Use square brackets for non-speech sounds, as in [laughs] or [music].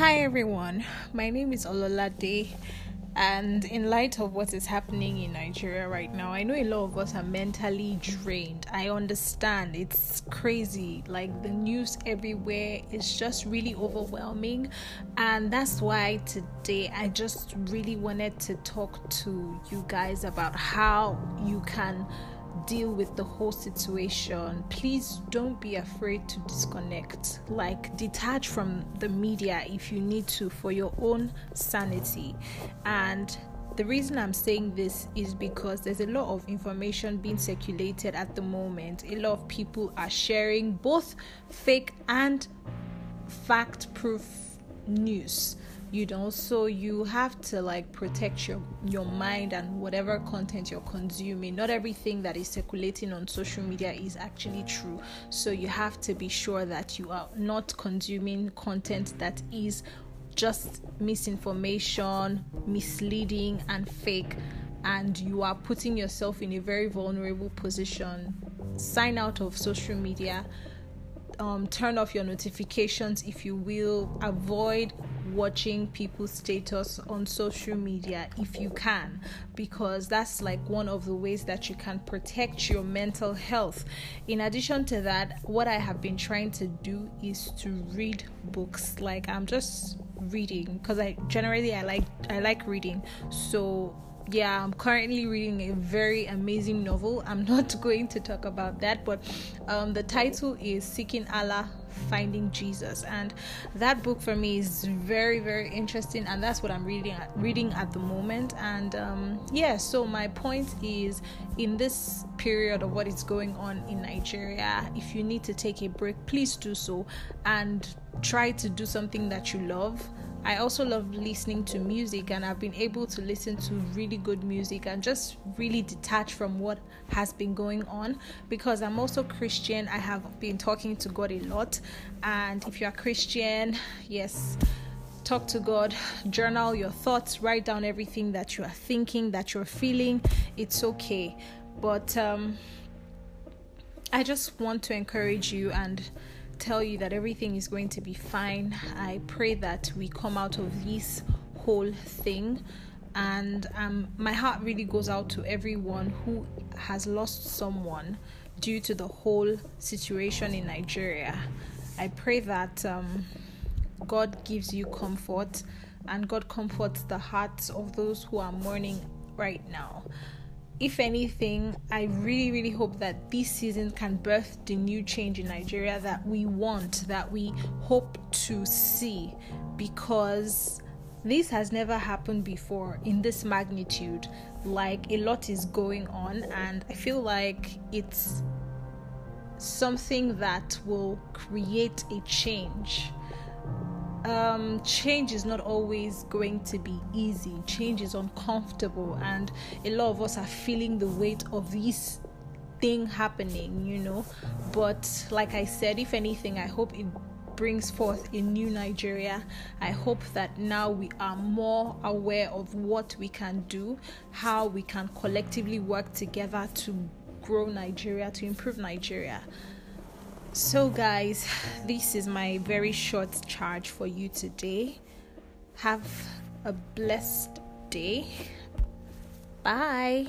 Hi everyone, my name is Ololade, and in light of what is happening in Nigeria right now, I know a lot of us are mentally drained. I understand. It's crazy, like the news everywhere is just really overwhelming, and that's why today I just really wanted to talk to you guys about how you can deal with the whole situation, please don't be afraid to disconnect. Like, detach from the media if you need to for your own sanity. And the reason I'm saying this is because there's a lot of information being circulated at the moment. A lot of people are sharing both fake and fact proof news you know so you have to like protect your your mind and whatever content you're consuming. Not everything that is circulating on social media is actually true. So you have to be sure that you are not consuming content that is just misinformation misleading and fake. And you are putting yourself in a very vulnerable position. Sign out of social media. Um, turn off your notifications if you will. Avoid watching people's status on social media if you can because that's like one of the ways that you can protect your mental health. In addition to that what i have been trying to do is to read books. Like i'm just reading because i generally i like i like reading. So yeah, I'm currently reading a very amazing novel. I'm not [laughs] going to talk about that, but um, the title is Seeking Allah finding jesus. And that book for me is very very interesting and that's what i'm reading at, reading at the moment. And um, yeah so my point is in this period of what is going on in nigeria if you need to take a break please do so. And try to do something that you love I also love listening to music, and I've been able to listen to really good music and just really detach from what has been going on because I'm also Christian. I have been talking to God a lot, and if you are Christian, yes, talk to God, journal your thoughts, write down everything that you are thinking, that you're feeling. It's okay, but um, I just want to encourage you and tell you that everything is going to be fine. I pray that we come out of this whole thing. And um, my heart really goes out to everyone who has lost someone due to the whole situation in Nigeria. I pray that um, God gives you comfort and God comforts the hearts of those who are mourning right now if anything, I really, really hope that this season can birth the new change in Nigeria that we want, that we hope to see, because this has never happened before in this magnitude. Like, a lot is going on, and I feel like it's something that will create a change um, change is not always going to be easy. Change is uncomfortable, and a lot of us are feeling the weight of this thing happening, you know. But like I said, if anything, I hope it brings forth a new Nigeria. I hope that now we are more aware of what we can do, how we can collectively work together to grow Nigeria, to improve Nigeria. So, guys, this is my very short charge for you today. Have a blessed day. Bye.